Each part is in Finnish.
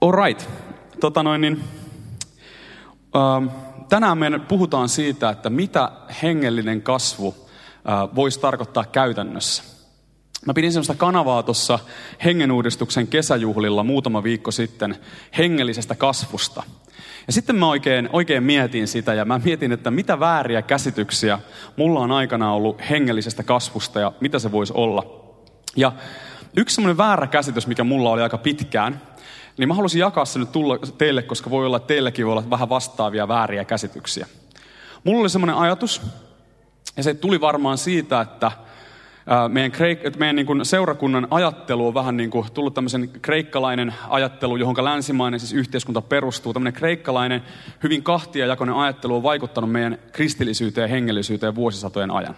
Alright. Tota noin, niin, ähm, tänään me puhutaan siitä, että mitä hengellinen kasvu äh, voisi tarkoittaa käytännössä. Mä pidin sellaista kanavaa tuossa hengenuudistuksen kesäjuhlilla muutama viikko sitten hengellisestä kasvusta. Ja sitten mä oikein, oikein mietin sitä ja mä mietin, että mitä vääriä käsityksiä mulla on aikana ollut hengellisestä kasvusta ja mitä se voisi olla. Ja yksi semmoinen väärä käsitys, mikä mulla oli aika pitkään, niin mä halusin jakaa se nyt tulla teille, koska voi olla, että teillekin voi olla vähän vastaavia vääriä käsityksiä. Mulla oli semmoinen ajatus, ja se tuli varmaan siitä, että meidän, kreik- meidän niin kuin seurakunnan ajattelu on vähän niin kuin tullut tämmöisen kreikkalainen ajattelu, johon länsimainen siis yhteiskunta perustuu. Tämmöinen kreikkalainen, hyvin kahtiajakoinen ajattelu on vaikuttanut meidän kristillisyyteen ja hengellisyyteen vuosisatojen ajan.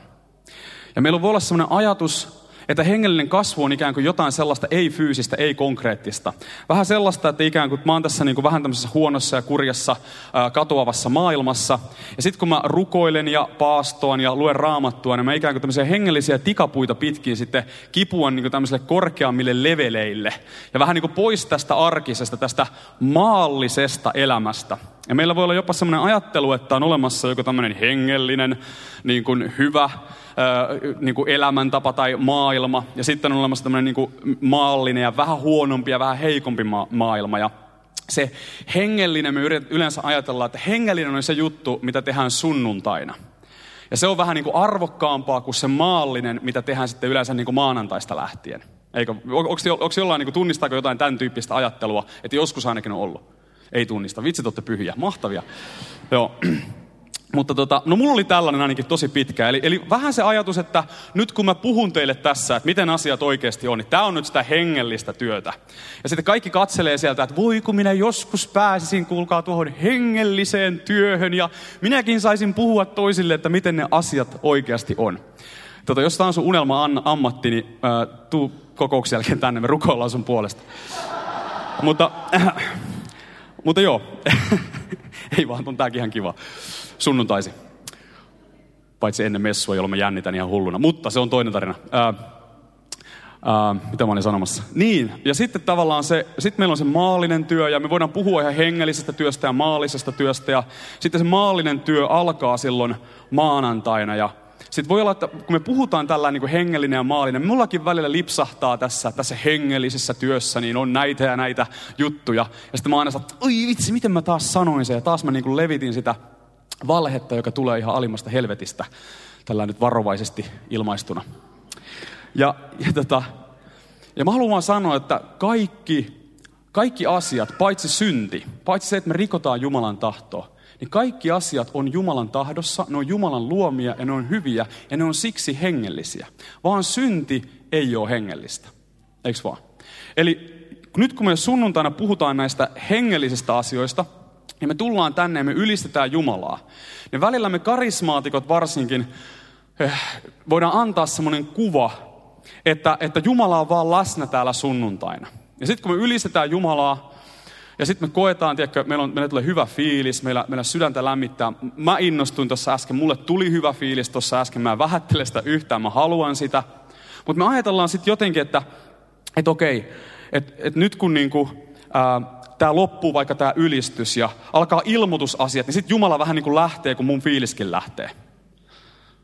Ja meillä voi olla semmoinen ajatus, että hengellinen kasvu on ikään kuin jotain sellaista ei-fyysistä, ei-konkreettista. Vähän sellaista, että ikään kuin mä oon tässä niin kuin vähän tämmöisessä huonossa ja kurjassa ää, katoavassa maailmassa. Ja sitten kun mä rukoilen ja paastoan ja luen raamattua, niin mä ikään kuin tämmöisiä hengellisiä tikapuita pitkin sitten kipuan niin kuin tämmöiselle korkeammille leveleille. Ja vähän niin kuin pois tästä arkisesta, tästä maallisesta elämästä. Ja meillä voi olla jopa semmoinen ajattelu, että on olemassa joku tämmöinen hengellinen, niin kuin hyvä niin kuin elämäntapa tai maailma. Ja sitten on olemassa tämmöinen niin kuin maallinen ja vähän huonompi ja vähän heikompi ma- maailma. Ja se hengellinen, me yleensä ajatellaan, että hengellinen on se juttu, mitä tehdään sunnuntaina. Ja se on vähän niin kuin arvokkaampaa kuin se maallinen, mitä tehdään sitten yleensä niin kuin maanantaista lähtien. Eikö, onko, onko jollain, niin kuin, tunnistaako jotain tämän tyyppistä ajattelua, että joskus ainakin on ollut? Ei tunnista. Vitsit olette pyhiä. Mahtavia. Joo. Mutta tota, no mulla oli tällainen ainakin tosi pitkä. Eli, eli vähän se ajatus, että nyt kun mä puhun teille tässä, että miten asiat oikeasti on, niin tämä on nyt sitä hengellistä työtä. Ja sitten kaikki katselee sieltä, että voi kun minä joskus pääsisin, kuulkaa tuohon hengelliseen työhön. Ja minäkin saisin puhua toisille, että miten ne asiat oikeasti on. Tota, jos tämä on sun unelma ammatti, niin äh, tuu kokouksen jälkeen tänne, me rukoillaan sun puolesta. mutta, äh, mutta joo, ei vaan, on tääkin ihan kiva sunnuntaisi. Paitsi ennen messua, jolloin mä jännitän ihan hulluna. Mutta se on toinen tarina. Ää, ää, mitä mä olin sanomassa? Niin, ja sitten tavallaan se, sitten meillä on se maallinen työ, ja me voidaan puhua ihan hengellisestä työstä ja maallisesta työstä, ja sitten se maallinen työ alkaa silloin maanantaina, ja sitten voi olla, että kun me puhutaan tällä niin hengellinen ja maallinen, mullakin välillä lipsahtaa tässä, tässä hengellisessä työssä, niin on näitä ja näitä juttuja. Ja sitten mä aina sanon, oi vitsi, miten mä taas sanoin sen. Ja taas mä niin levitin sitä valhetta, joka tulee ihan alimmasta helvetistä, tällä nyt varovaisesti ilmaistuna. Ja, ja, tota, ja mä haluan sanoa, että kaikki, kaikki asiat, paitsi synti, paitsi se, että me rikotaan Jumalan tahtoa, niin kaikki asiat on Jumalan tahdossa, ne on Jumalan luomia ja ne on hyviä ja ne on siksi hengellisiä. Vaan synti ei ole hengellistä. Eikö vaan? Eli nyt kun me sunnuntaina puhutaan näistä hengellisistä asioista, niin me tullaan tänne ja me ylistetään Jumalaa. Niin välillä me karismaatikot varsinkin eh, voidaan antaa semmoinen kuva, että, että Jumala on vaan läsnä täällä sunnuntaina. Ja sitten kun me ylistetään Jumalaa, ja sitten me koetaan, tiedätkö, meillä, on, meillä tulee hyvä fiilis, meillä, meillä sydäntä lämmittää. Mä innostuin tuossa äsken, mulle tuli hyvä fiilis tuossa äsken, mä en vähättele sitä yhtään, mä haluan sitä. Mutta me ajatellaan sitten jotenkin, että et okei, että et nyt kun niinku, tämä loppuu vaikka tämä ylistys ja alkaa ilmoitusasiat, niin sitten Jumala vähän niin kuin lähtee, kun mun fiiliskin lähtee.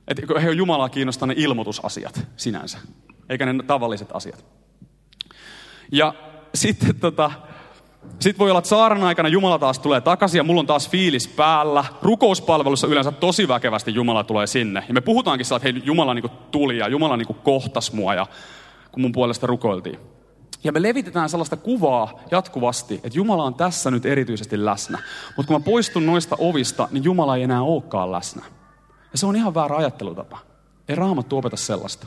Että he Jumalaa kiinnostaa ne ilmoitusasiat sinänsä, eikä ne tavalliset asiat. Ja sitten tota, sitten voi olla, että saaren aikana Jumala taas tulee takaisin ja mulla on taas fiilis päällä. Rukouspalvelussa yleensä tosi väkevästi Jumala tulee sinne. Ja me puhutaankin sillä, että hei, Jumala niin tuli ja Jumala niin kohtas mua ja kun mun puolesta rukoiltiin. Ja me levitetään sellaista kuvaa jatkuvasti, että Jumala on tässä nyt erityisesti läsnä. Mutta kun mä poistun noista ovista, niin Jumala ei enää olekaan läsnä. Ja se on ihan väärä ajattelutapa. Ei raamattu opeta sellaista.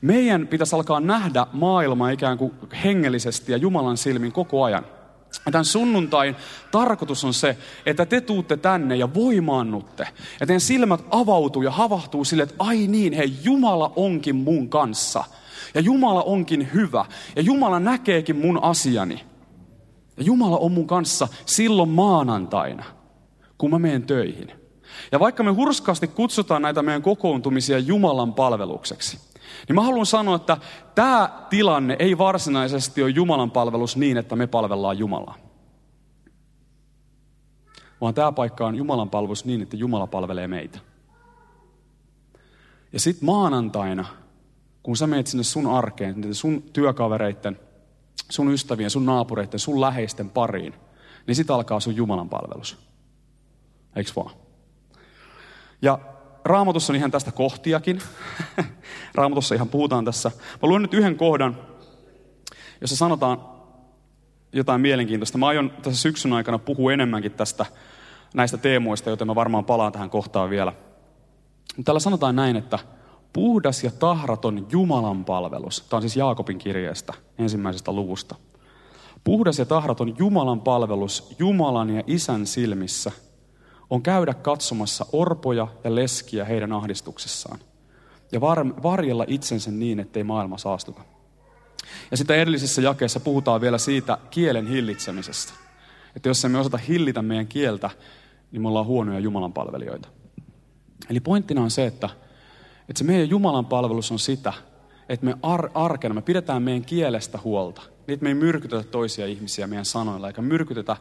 Meidän pitäisi alkaa nähdä maailma ikään kuin hengellisesti ja Jumalan silmin koko ajan. Tämän sunnuntain tarkoitus on se, että te tuutte tänne ja voimaannutte. Ja teidän silmät avautuu ja havahtuu sille, että ai niin, hei, Jumala onkin mun kanssa – ja Jumala onkin hyvä. Ja Jumala näkeekin mun asiani. Ja Jumala on mun kanssa silloin maanantaina, kun mä menen töihin. Ja vaikka me hurskaasti kutsutaan näitä meidän kokoontumisia Jumalan palvelukseksi, niin mä haluan sanoa, että tämä tilanne ei varsinaisesti ole Jumalan palvelus niin, että me palvellaan Jumalaa. vaan tämä paikka on Jumalan palvelus niin, että Jumala palvelee meitä. Ja sitten maanantaina, kun sä menet sinne sun arkeen, sun työkavereiden, sun ystävien, sun naapureiden, sun läheisten pariin, niin sitten alkaa sun Jumalan palvelus. Eiks vaan? Ja Raamatussa on ihan tästä kohtiakin. Raamatussa ihan puhutaan tässä. Mä luen nyt yhden kohdan, jossa sanotaan jotain mielenkiintoista. Mä aion tässä syksyn aikana puhua enemmänkin tästä näistä teemoista, joten mä varmaan palaan tähän kohtaan vielä. Täällä sanotaan näin, että puhdas ja tahraton Jumalan palvelus. Tämä on siis Jaakobin kirjeestä, ensimmäisestä luvusta. Puhdas ja tahraton Jumalan palvelus Jumalan ja Isän silmissä on käydä katsomassa orpoja ja leskiä heidän ahdistuksessaan ja var- varjella itsensä niin, ettei maailma saastuta. Ja sitten edellisessä jakeessa puhutaan vielä siitä kielen hillitsemisestä. Että jos emme osata hillitä meidän kieltä, niin me ollaan huonoja Jumalan palvelijoita. Eli pointtina on se, että, että se meidän Jumalan palvelus on sitä, että me ar- arkena, me pidetään meidän kielestä huolta. Että me ei myrkytetä toisia ihmisiä meidän sanoilla, eikä myrkytetä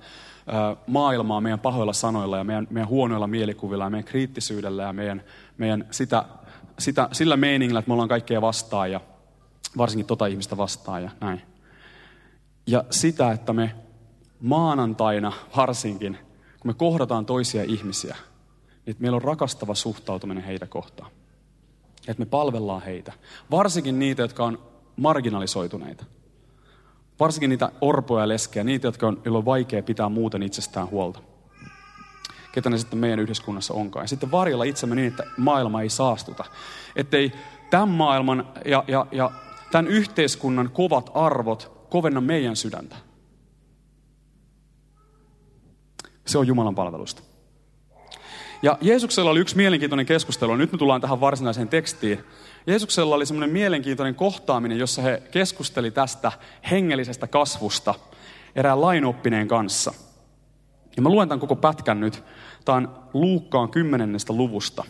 maailmaa meidän pahoilla sanoilla ja meidän, meidän huonoilla mielikuvilla ja meidän kriittisyydellä ja meidän, meidän sitä, sitä, sillä meiningillä, että me ollaan kaikkea vastaan ja varsinkin tota ihmistä vastaan ja näin. Ja sitä, että me maanantaina varsinkin, kun me kohdataan toisia ihmisiä, niin että meillä on rakastava suhtautuminen heitä kohtaan. Että me palvellaan heitä. Varsinkin niitä, jotka on marginalisoituneita. Varsinkin niitä orpoja ja leskejä, niitä, jotka on, on vaikea pitää muuten itsestään huolta. Ketä ne sitten meidän yhteiskunnassa onkaan. Ja sitten varjella itsemme niin, että maailma ei saastuta. Ettei tämän maailman ja, ja, ja tämän yhteiskunnan kovat arvot kovenna meidän sydäntä. Se on Jumalan palvelusta. Ja Jeesuksella oli yksi mielenkiintoinen keskustelu. Nyt me tullaan tähän varsinaiseen tekstiin. Jeesuksella oli semmoinen mielenkiintoinen kohtaaminen, jossa he keskusteli tästä hengellisestä kasvusta erään lainoppineen kanssa. Ja mä luen tämän koko pätkän nyt. Tämä on Luukkaan kymmenennestä luvusta,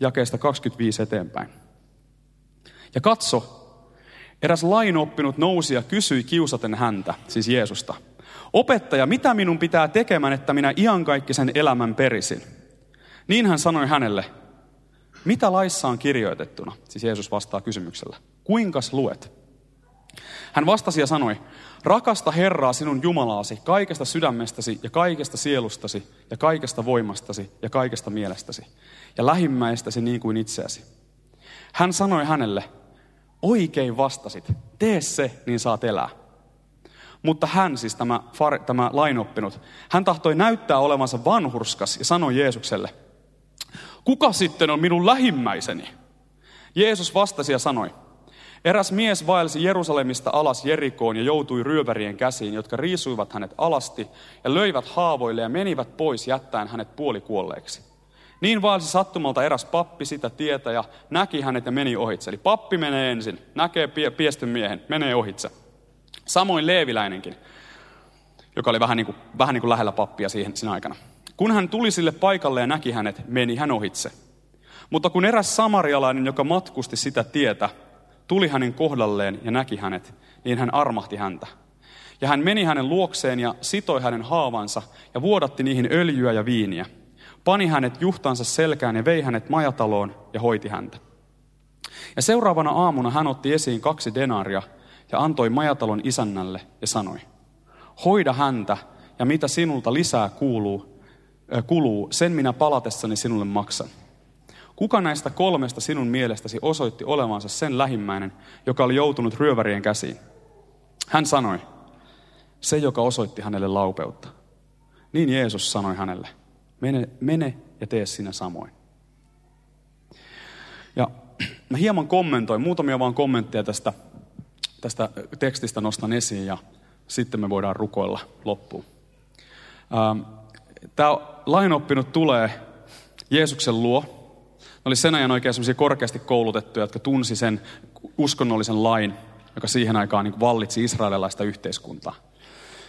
jakeesta 25 eteenpäin. Ja katso, eräs lainoppinut nousi ja kysyi kiusaten häntä, siis Jeesusta. Opettaja, mitä minun pitää tekemään, että minä iankaikkisen elämän perisin? Niin hän sanoi hänelle, mitä laissa on kirjoitettuna? Siis Jeesus vastaa kysymyksellä. Kuinkas luet? Hän vastasi ja sanoi, rakasta Herraa sinun Jumalaasi kaikesta sydämestäsi ja kaikesta sielustasi ja kaikesta voimastasi ja kaikesta mielestäsi ja lähimmäistäsi niin kuin itseäsi. Hän sanoi hänelle, oikein vastasit, tee se, niin saat elää. Mutta hän, siis tämä, far, tämä lainoppinut, hän tahtoi näyttää olevansa vanhurskas ja sanoi Jeesukselle, kuka sitten on minun lähimmäiseni? Jeesus vastasi ja sanoi, eräs mies vaelsi Jerusalemista alas Jerikoon ja joutui ryövärien käsiin, jotka riisuivat hänet alasti ja löivät haavoille ja menivät pois jättäen hänet puolikuolleeksi. Niin vaelsi sattumalta eräs pappi sitä tietä ja näki hänet ja meni ohitse. Eli pappi menee ensin, näkee pie- miehen, menee ohitse. Samoin Leeviläinenkin, joka oli vähän niin kuin, vähän niin kuin lähellä pappia siihen, siinä aikana. Kun hän tuli sille paikalle ja näki hänet, meni hän ohitse. Mutta kun eräs samarialainen, joka matkusti sitä tietä, tuli hänen kohdalleen ja näki hänet, niin hän armahti häntä. Ja hän meni hänen luokseen ja sitoi hänen haavansa ja vuodatti niihin öljyä ja viiniä. Pani hänet juhtansa selkään ja vei hänet majataloon ja hoiti häntä. Ja seuraavana aamuna hän otti esiin kaksi denaria ja antoi majatalon isännälle ja sanoi, hoida häntä ja mitä sinulta lisää kuuluu, äh, kuluu, sen minä palatessani sinulle maksan. Kuka näistä kolmesta sinun mielestäsi osoitti olevansa sen lähimmäinen, joka oli joutunut ryövärien käsiin? Hän sanoi, se joka osoitti hänelle laupeutta. Niin Jeesus sanoi hänelle, mene, mene ja tee sinä samoin. Ja mä hieman kommentoin, muutamia vaan kommentteja tästä tästä tekstistä nostan esiin ja sitten me voidaan rukoilla loppuun. Ähm, Tämä lainoppinut tulee Jeesuksen luo. Ne oli sen ajan oikein sellaisia korkeasti koulutettuja, jotka tunsi sen uskonnollisen lain, joka siihen aikaan niin vallitsi israelilaista yhteiskuntaa.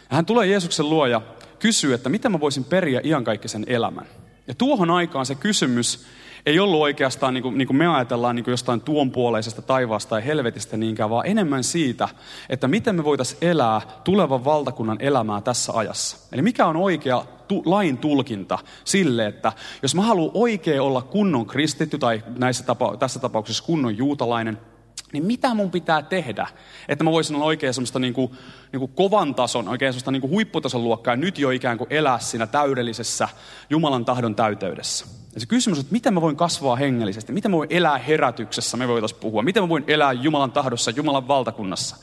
Ja hän tulee Jeesuksen luo ja kysyy, että miten mä voisin periä iankaikkisen elämän. Ja tuohon aikaan se kysymys ei ollut oikeastaan, niin kuin, niin kuin me ajatellaan, niin kuin jostain tuonpuoleisesta taivaasta tai helvetistä niinkään, vaan enemmän siitä, että miten me voitaisiin elää tulevan valtakunnan elämää tässä ajassa. Eli mikä on oikea tu, lain tulkinta sille, että jos mä haluan oikein olla kunnon kristitty tai näissä tapa, tässä tapauksessa kunnon juutalainen, niin mitä mun pitää tehdä, että mä voisin olla oikein semmoista niin kuin, niin kuin kovan tason, oikein semmoista niin kuin huipputason luokkaa ja nyt jo ikään kuin elää siinä täydellisessä Jumalan tahdon täyteydessä. Ja se kysymys on, että miten mä voin kasvaa hengellisesti, miten mä voin elää herätyksessä, me voitaisiin puhua, miten mä voin elää Jumalan tahdossa, Jumalan valtakunnassa.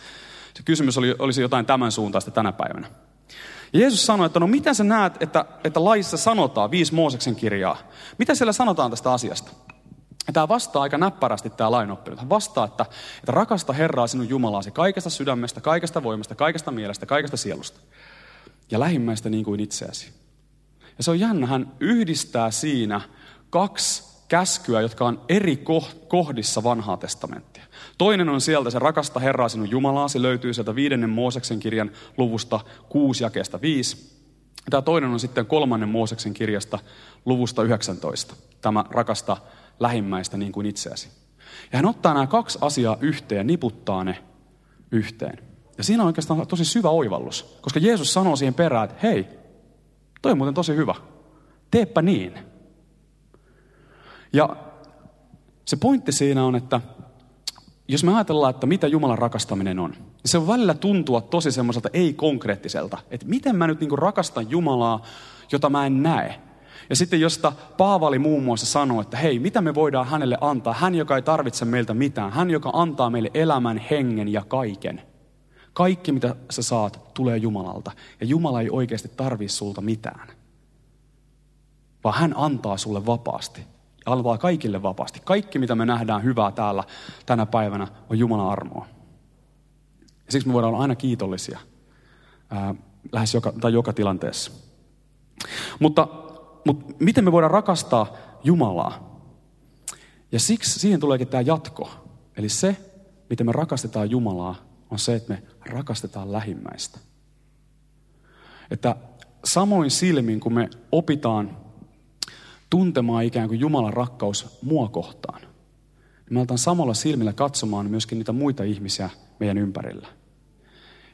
Se kysymys oli, olisi jotain tämän suuntaista tänä päivänä. Ja Jeesus sanoi, että no miten sä näet, että, että laissa sanotaan, viisi Mooseksen kirjaa, mitä siellä sanotaan tästä asiasta? Ja tämä vastaa aika näppärästi tämä lainoppi. Hän vastaa, että, että rakasta Herraa sinun Jumalaasi kaikesta sydämestä, kaikesta voimasta, kaikesta mielestä, kaikesta sielusta. Ja lähimmäistä niin kuin itseäsi. Ja se on jännä, hän yhdistää siinä kaksi käskyä, jotka on eri kohdissa vanhaa testamenttia. Toinen on sieltä se rakasta Herraa sinun Jumalaasi, löytyy sieltä viidennen Mooseksen kirjan luvusta 6 jakeesta 5. Tämä toinen on sitten kolmannen Mooseksen kirjasta luvusta 19. Tämä rakasta lähimmäistä niin kuin itseäsi. Ja hän ottaa nämä kaksi asiaa yhteen niputtaa ne yhteen. Ja siinä on oikeastaan tosi syvä oivallus, koska Jeesus sanoo siihen perään, että hei, toi on muuten tosi hyvä. Teepä niin. Ja se pointti siinä on, että jos me ajatellaan, että mitä Jumalan rakastaminen on, niin se on välillä tuntua tosi semmoiselta ei-konkreettiselta. Että miten mä nyt niin rakastan Jumalaa, jota mä en näe. Ja sitten josta Paavali muun muassa sanoo, että hei, mitä me voidaan hänelle antaa? Hän, joka ei tarvitse meiltä mitään. Hän, joka antaa meille elämän, hengen ja kaiken. Kaikki, mitä sä saat, tulee Jumalalta. Ja Jumala ei oikeasti tarvii sulta mitään. Vaan hän antaa sulle vapaasti. Antaa kaikille vapaasti. Kaikki, mitä me nähdään hyvää täällä tänä päivänä, on Jumalan armoa. Ja siksi me voidaan olla aina kiitollisia ää, lähes joka, tai joka tilanteessa. Mutta mutta miten me voidaan rakastaa Jumalaa? Ja siksi siihen tuleekin tämä jatko. Eli se, miten me rakastetaan Jumalaa, on se, että me rakastetaan lähimmäistä. Että samoin silmin, kun me opitaan tuntemaan ikään kuin Jumalan rakkaus mua kohtaan, niin me aletaan samalla silmillä katsomaan myöskin niitä muita ihmisiä meidän ympärillä.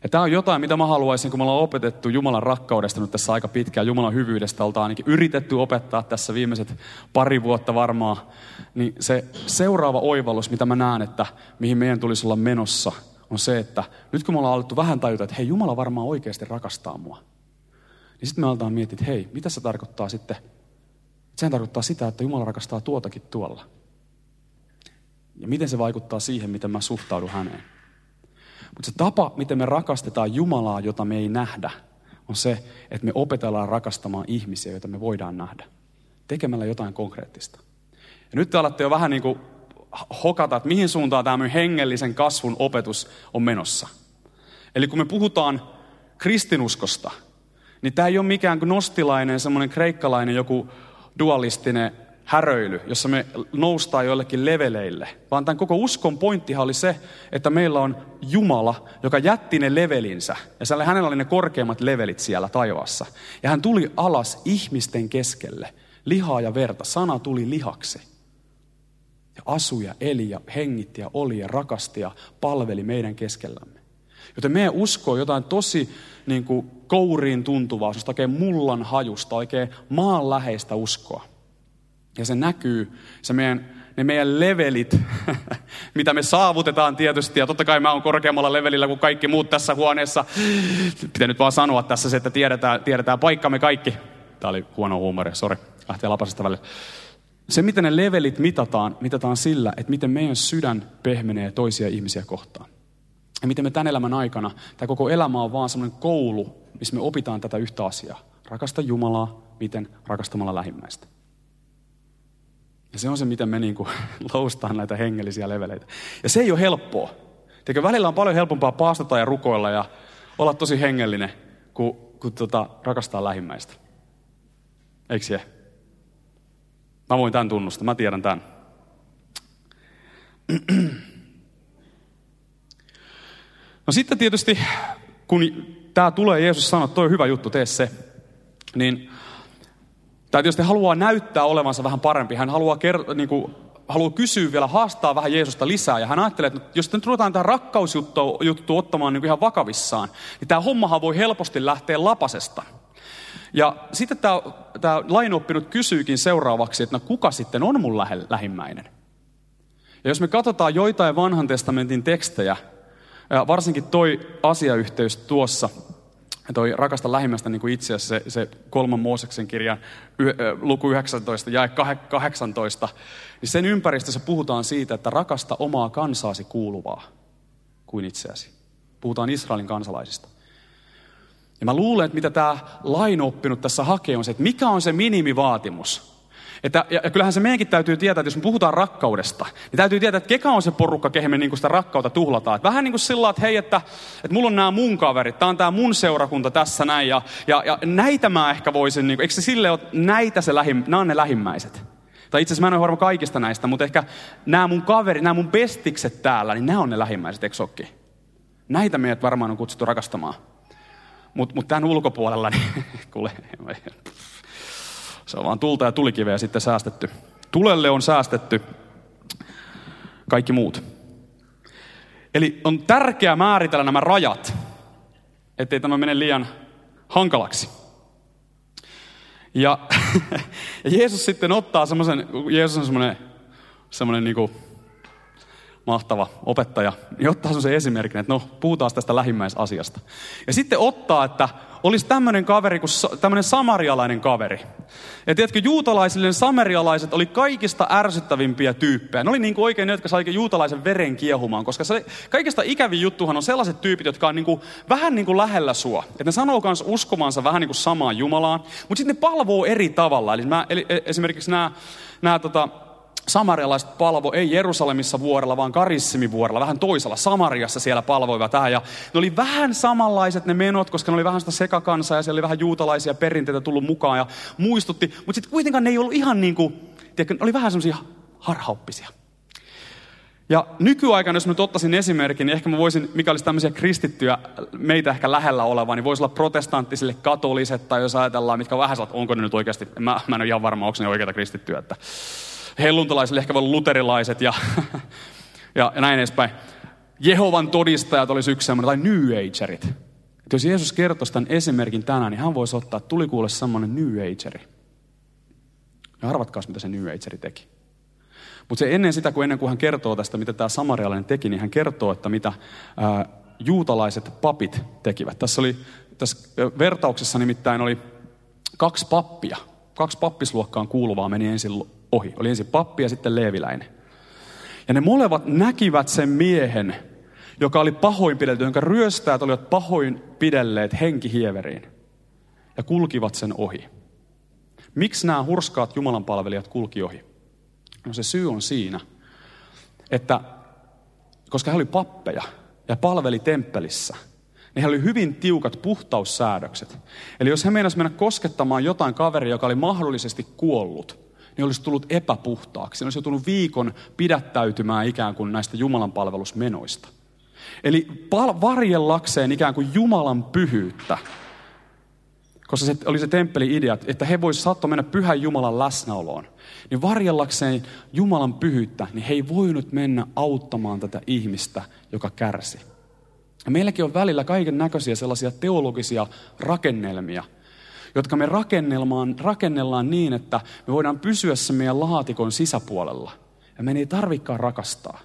Ja tämä on jotain, mitä mä haluaisin, kun me ollaan opetettu Jumalan rakkaudesta nyt tässä aika pitkään, Jumalan hyvyydestä oltaan ainakin yritetty opettaa tässä viimeiset pari vuotta varmaan, niin se seuraava oivallus, mitä mä näen, että mihin meidän tulisi olla menossa, on se, että nyt kun me ollaan alettu vähän tajuta, että hei, Jumala varmaan oikeasti rakastaa mua, niin sitten me aletaan miettiä, että hei, mitä se tarkoittaa sitten? Sehän tarkoittaa sitä, että Jumala rakastaa tuotakin tuolla. Ja miten se vaikuttaa siihen, miten mä suhtaudun häneen. Mutta se tapa, miten me rakastetaan Jumalaa, jota me ei nähdä, on se, että me opetellaan rakastamaan ihmisiä, joita me voidaan nähdä. Tekemällä jotain konkreettista. Ja nyt te alatte jo vähän niin kuin hokata, että mihin suuntaan tämä hengellisen kasvun opetus on menossa. Eli kun me puhutaan kristinuskosta, niin tämä ei ole mikään nostilainen, semmoinen kreikkalainen joku dualistinen häröily, jossa me noustaan joillekin leveleille. Vaan tämän koko uskon pointtihan oli se, että meillä on Jumala, joka jätti ne levelinsä. Ja hänellä oli ne korkeimmat levelit siellä taivaassa. Ja hän tuli alas ihmisten keskelle. Lihaa ja verta. Sana tuli lihaksi. Ja asui ja eli ja hengitti ja oli ja rakasti ja palveli meidän keskellämme. Joten meidän usko on jotain tosi niin kuin kouriin tuntuvaa, oikein mullan hajusta, oikein maanläheistä uskoa. Ja se näkyy, se meidän, ne meidän levelit, mitä me saavutetaan tietysti. Ja totta kai mä oon korkeammalla levelillä kuin kaikki muut tässä huoneessa. Pitää nyt vaan sanoa tässä se, että tiedetään, tiedetään paikkamme kaikki. Tämä oli huono huumori, sori, lähtee lapasesta välillä. Se, miten ne levelit mitataan, mitataan sillä, että miten meidän sydän pehmenee toisia ihmisiä kohtaan. Ja miten me tämän elämän aikana, tämä koko elämä on vaan semmoinen koulu, missä me opitaan tätä yhtä asiaa. Rakasta Jumalaa, miten rakastamalla lähimmäistä. Ja se on se, miten me niin loustaan näitä hengellisiä leveleitä. Ja se ei ole helppoa. Teikö välillä on paljon helpompaa paastata ja rukoilla ja olla tosi hengellinen, kuin, kuin tota, rakastaa lähimmäistä. Eikö se? Mä voin tämän tunnustaa, mä tiedän tämän. No sitten tietysti, kun tämä tulee, Jeesus sanoo, että toi on hyvä juttu, tee se. Niin tai tietysti haluaa näyttää olevansa vähän parempi. Hän haluaa, ker- niin kuin, haluaa kysyä vielä, haastaa vähän Jeesusta lisää. Ja hän ajattelee, että jos nyt ruvetaan tämä rakkausjuttu juttu ottamaan niin kuin ihan vakavissaan, niin tämä hommahan voi helposti lähteä lapasesta. Ja sitten tämä, tämä lainoppinut kysyykin seuraavaksi, että no kuka sitten on mun lähimmäinen? Ja jos me katsotaan joitain vanhan testamentin tekstejä, varsinkin toi asiayhteys tuossa, toi rakasta lähimmästä niin kuin asiassa se, se kolman Mooseksen kirjan luku 19 ja 18, niin sen ympäristössä puhutaan siitä, että rakasta omaa kansaasi kuuluvaa kuin itseäsi. Puhutaan Israelin kansalaisista. Ja mä luulen, että mitä tämä lainoppinut tässä hakee on se, että mikä on se minimivaatimus, että, ja, ja kyllähän se meidänkin täytyy tietää, että jos me puhutaan rakkaudesta, niin täytyy tietää, että kekä on se porukka, kehen me niin sitä rakkautta tuhlataan. Että vähän niin kuin sillä että hei, että, että mulla on nämä mun kaverit, tämä on tämä mun seurakunta tässä näin, ja, ja, ja näitä mä ehkä voisin, niin kuin, eikö se sille ole, näitä se lähim, nämä on ne lähimmäiset. Tai itse asiassa mä en ole varma kaikista näistä, mutta ehkä nämä mun kaverit, nämä mun bestikset täällä, niin nämä on ne lähimmäiset, eikö sokki? Näitä meidät varmaan on kutsuttu rakastamaan. Mutta mut tämän ulkopuolella, niin kuule, se on vaan tulta ja tulikiveä sitten säästetty. Tulelle on säästetty kaikki muut. Eli on tärkeää määritellä nämä rajat, ettei tämä mene liian hankalaksi. Ja, ja Jeesus sitten ottaa semmoisen, Jeesus on semmoinen, semmoinen niin kuin mahtava opettaja, niin ottaa semmoisen esimerkin, että no, puhutaan tästä lähimmäisasiasta. Ja sitten ottaa, että olisi tämmöinen kaveri kuin tämmöinen samarialainen kaveri. Ja tiedätkö, juutalaisille samarialaiset oli kaikista ärsyttävimpiä tyyppejä. Ne oli niin kuin oikein ne, jotka sai juutalaisen veren kiehumaan, koska se, kaikista ikävin juttuhan on sellaiset tyypit, jotka on niin kuin, vähän niin kuin lähellä sua. Että ne sanoo myös uskomansa vähän niin kuin samaan Jumalaan, mutta sitten ne palvoo eri tavalla. Eli, mä, eli e, esimerkiksi nämä, nämä tota, samarialaiset palvo ei Jerusalemissa vuorella, vaan Karissimivuorella, vähän toisella. Samariassa siellä palvoivat tähän. Ja ne oli vähän samanlaiset ne menot, koska ne oli vähän sitä sekakansaa ja siellä oli vähän juutalaisia perinteitä tullut mukaan ja muistutti. Mutta sitten kuitenkaan ne ei ollut ihan niin kuin, tiedätkö, ne oli vähän semmoisia harhauppisia. Ja nykyaikana, jos mä ottaisin esimerkin, niin ehkä mä voisin, mikä olisi tämmöisiä kristittyjä meitä ehkä lähellä oleva, niin voisi olla protestanttisille katoliset, tai jos ajatellaan, mitkä vähän että onko ne nyt oikeasti, mä, mä en ole ihan varma, onko ne oikeita kristittyjä, että helluntalaisille ehkä voi luterilaiset ja, ja, näin edespäin. Jehovan todistajat olisi yksi semmoinen, tai New Agerit. Että jos Jeesus kertoisi tämän esimerkin tänään, niin hän voisi ottaa, että tuli kuule semmoinen New Ageri. Ja arvatkaas, mitä se New Ageri teki. Mutta se ennen sitä, kun ennen kuin hän kertoo tästä, mitä tämä samarialainen teki, niin hän kertoo, että mitä ää, juutalaiset papit tekivät. Tässä, oli, tässä vertauksessa nimittäin oli kaksi pappia. Kaksi pappisluokkaan kuuluvaa meni ensin ohi. Oli ensin pappi ja sitten leeviläinen. Ja ne molemmat näkivät sen miehen, joka oli pahoinpidelty, jonka ryöstäjät olivat pahoinpidelleet henkihieveriin. Ja kulkivat sen ohi. Miksi nämä hurskaat Jumalan palvelijat kulki ohi? No se syy on siinä, että koska he oli pappeja ja palveli temppelissä, niin he oli hyvin tiukat puhtaussäädökset. Eli jos he meinasivat mennä koskettamaan jotain kaveria, joka oli mahdollisesti kuollut, niin olisi tullut epäpuhtaaksi. Ne olisi joutunut viikon pidättäytymään ikään kuin näistä Jumalan palvelusmenoista. Eli pal- varjellakseen ikään kuin Jumalan pyhyyttä, koska se oli se temppeli-idea, että he voisivat saattaa mennä pyhän Jumalan läsnäoloon. Niin varjellakseen Jumalan pyhyyttä, niin he ei voinut mennä auttamaan tätä ihmistä, joka kärsi. Ja meilläkin on välillä kaiken näköisiä sellaisia teologisia rakennelmia – jotka me rakennellaan niin, että me voidaan pysyä sen meidän laatikon sisäpuolella. Ja me ei tarvikaan rakastaa.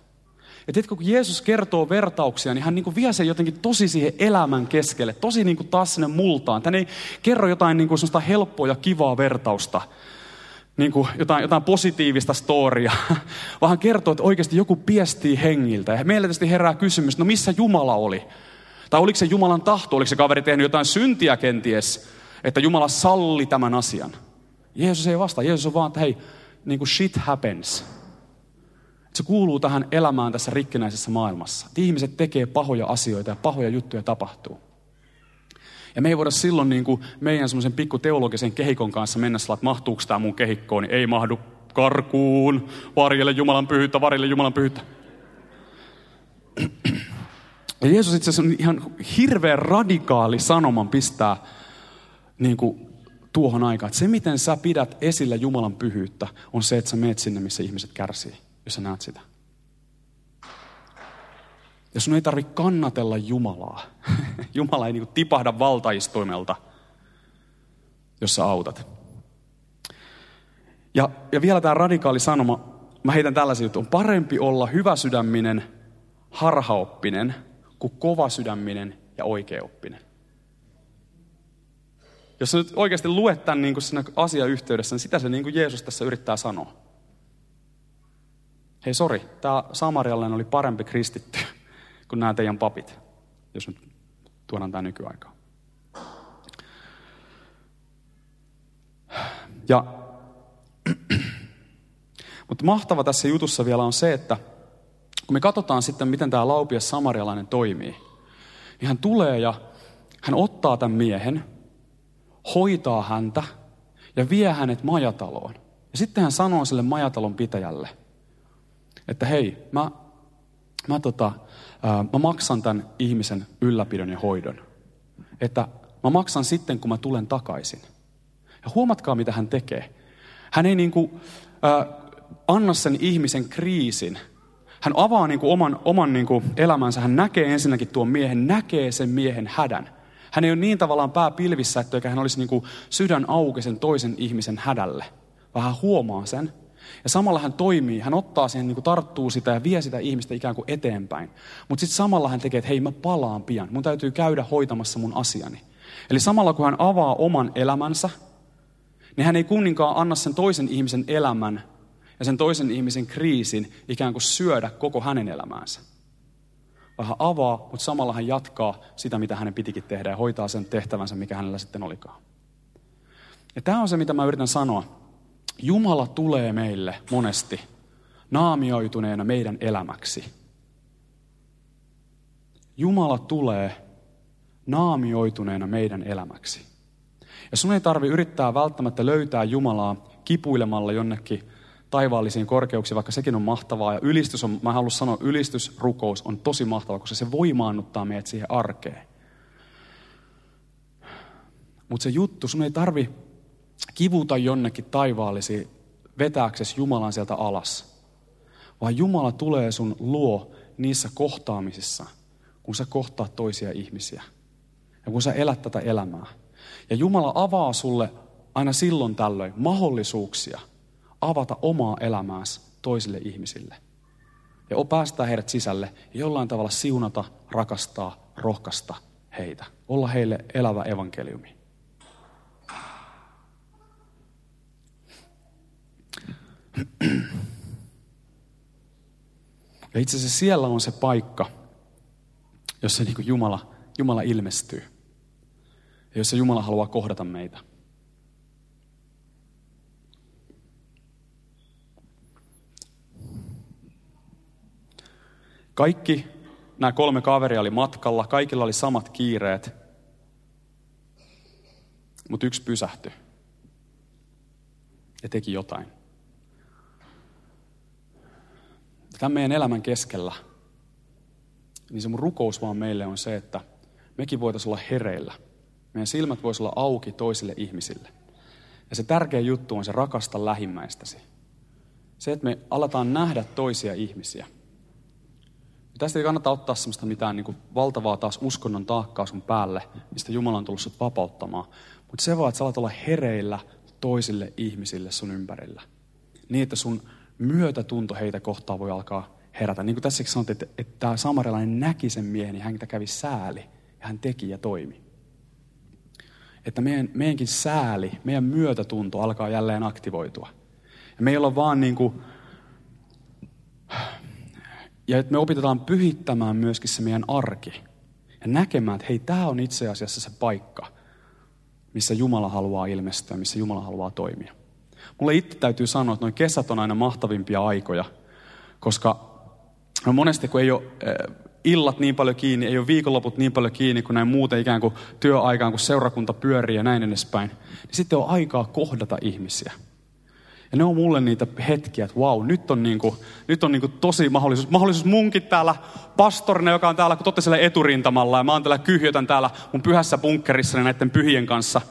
Ja tiedätkö, kun Jeesus kertoo vertauksia, niin hän niin kuin vie sen jotenkin tosi siihen elämän keskelle, tosi niin kuin taas sinne multaan. Hän ei kerro jotain niin kuin helppoa ja kivaa vertausta, niin kuin jotain, jotain positiivista storia, vaan hän kertoo, että oikeasti joku piestii hengiltä. Ja meillä tietysti herää kysymys, no missä Jumala oli? Tai oliko se Jumalan tahto, oliko se kaveri tehnyt jotain syntiä kenties? Että Jumala salli tämän asian. Jeesus ei vastaa. Jeesus on vaan, että hei, niin kuin shit happens. Se kuuluu tähän elämään tässä rikkinäisessä maailmassa. Että ihmiset tekee pahoja asioita ja pahoja juttuja tapahtuu. Ja me ei voida silloin niin kuin meidän semmoisen pikku teologisen kehikon kanssa mennä sillä, että mahtuuko tämä mun kehikkoon, niin ei mahdu karkuun, varjelle Jumalan pyhyyttä, varjelle Jumalan pyhyyttä. Ja Jeesus itse asiassa ihan hirveän radikaali sanoman pistää niin kuin tuohon aikaan. Että se, miten sä pidät esillä Jumalan pyhyyttä, on se, että sä meet sinne, missä ihmiset kärsii, jos sä näet sitä. Ja sun ei tarvitse kannatella Jumalaa. Jumala ei niin kuin tipahda valtaistuimelta jos sä autat. Ja, ja vielä tämä radikaali sanoma, mä heitän tällaisen jutun. On parempi olla hyväsydäminen, harhaoppinen, kuin kovasydäminen ja oikeoppinen. Jos sä nyt oikeasti luet tämän niin kuin siinä asiayhteydessä, niin sitä se niin kuin Jeesus tässä yrittää sanoa. Hei sori, tämä samarialainen oli parempi kristitty kuin nämä teidän papit, jos nyt tuodaan tämä nykyaikaan. Ja, mutta mahtava tässä jutussa vielä on se, että kun me katsotaan sitten, miten tämä laupias samarialainen toimii, niin hän tulee ja hän ottaa tämän miehen, hoitaa häntä ja vie hänet majataloon. Ja sitten hän sanoo sille majatalon pitäjälle, että hei, mä, mä, tota, mä maksan tämän ihmisen ylläpidon ja hoidon. Että mä maksan sitten, kun mä tulen takaisin. Ja huomatkaa, mitä hän tekee. Hän ei niin kuin, ää, anna sen ihmisen kriisin. Hän avaa niin kuin oman, oman niin kuin elämänsä. Hän näkee ensinnäkin tuon miehen, näkee sen miehen hädän. Hän ei ole niin tavallaan pää pilvissä, että hän olisi niin kuin sydän auki sen toisen ihmisen hädälle. Vähän huomaa sen. Ja samalla hän toimii, hän ottaa sen, niin kuin tarttuu sitä ja vie sitä ihmistä ikään kuin eteenpäin. Mutta sitten samalla hän tekee, että hei mä palaan pian, mun täytyy käydä hoitamassa mun asiani. Eli samalla kun hän avaa oman elämänsä, niin hän ei kunninkaan anna sen toisen ihmisen elämän ja sen toisen ihmisen kriisin ikään kuin syödä koko hänen elämäänsä. Vähän avaa, mutta samalla hän jatkaa sitä, mitä hänen pitikin tehdä ja hoitaa sen tehtävänsä, mikä hänellä sitten olikaan. Ja tämä on se, mitä mä yritän sanoa. Jumala tulee meille monesti naamioituneena meidän elämäksi. Jumala tulee naamioituneena meidän elämäksi. Ja sun ei tarvi yrittää välttämättä löytää Jumalaa kipuilemalla jonnekin taivaallisiin korkeuksiin, vaikka sekin on mahtavaa. Ja ylistys on, mä haluan sanoa, ylistysrukous on tosi mahtava, koska se voimaannuttaa meidät siihen arkeen. Mutta se juttu, sun ei tarvi kivuta jonnekin taivaallisiin vetääksesi Jumalan sieltä alas. Vaan Jumala tulee sun luo niissä kohtaamisissa, kun sä kohtaat toisia ihmisiä. Ja kun sä elät tätä elämää. Ja Jumala avaa sulle aina silloin tällöin mahdollisuuksia avata omaa elämääsi toisille ihmisille. Ja päästää heidät sisälle ja jollain tavalla siunata, rakastaa, rohkaista heitä. Olla heille elävä evankeliumi. Ja itse asiassa siellä on se paikka, jossa niin Jumala, Jumala ilmestyy. Ja jossa Jumala haluaa kohdata meitä. Kaikki nämä kolme kaveria oli matkalla, kaikilla oli samat kiireet, mutta yksi pysähtyi ja teki jotain. Tämän meidän elämän keskellä, niin se mun rukous vaan meille on se, että mekin voitaisiin olla hereillä. Meidän silmät voisivat olla auki toisille ihmisille. Ja se tärkeä juttu on se rakasta lähimmäistäsi. Se, että me aletaan nähdä toisia ihmisiä. Tästä ei kannata ottaa sellaista mitään niin kuin valtavaa taas uskonnon taakkaa sun päälle, mistä Jumala on tullut sut vapauttamaan. Mutta se vaan, että sä alat olla hereillä toisille ihmisille sun ympärillä. Niin, että sun myötätunto heitä kohtaan voi alkaa herätä. Niin kuin tässäkin sanottiin, että, että tämä samarilainen näki sen miehen ja häntä kävi sääli ja hän teki ja toimi. Että meidän, meidänkin sääli, meidän myötätunto alkaa jälleen aktivoitua. Ja me ei olla vaan niin kuin, ja että me opetetaan pyhittämään myöskin se meidän arki. Ja näkemään, että hei, tämä on itse asiassa se paikka, missä Jumala haluaa ilmestyä, missä Jumala haluaa toimia. Mulle itse täytyy sanoa, että noin kesät on aina mahtavimpia aikoja, koska no monesti kun ei ole eh, illat niin paljon kiinni, ei ole viikonloput niin paljon kiinni kuin näin muuten ikään kuin työaikaan, kun seurakunta pyörii ja näin edespäin, niin sitten on aikaa kohdata ihmisiä. Ja ne on mulle niitä hetkiä, että vau, nyt on, niinku, nyt on niinku tosi mahdollisuus. Mahdollisuus munkin täällä pastorina, joka on täällä, kun totte siellä eturintamalla ja mä oon täällä kyhjötän täällä mun pyhässä bunkkerissa näiden pyhien kanssa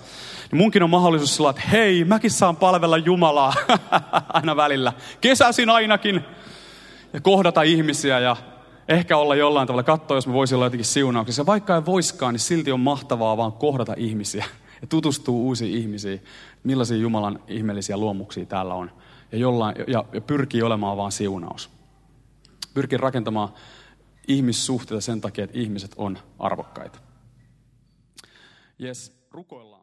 niin munkin on mahdollisuus sillä, että hei, mäkin saan palvella Jumalaa aina välillä. Kesäsin ainakin. Ja kohdata ihmisiä ja ehkä olla jollain tavalla, katsoa, jos me voisi olla jotenkin siunauksessa. Vaikka ei voiskaan, niin silti on mahtavaa vaan kohdata ihmisiä. Ja tutustuu uusiin ihmisiin, millaisia Jumalan ihmeellisiä luomuksia täällä on. Ja, jollain, ja, ja pyrkii olemaan vaan siunaus. Pyrkii rakentamaan ihmissuhteita sen takia, että ihmiset on arvokkaita. Jes, rukoillaan.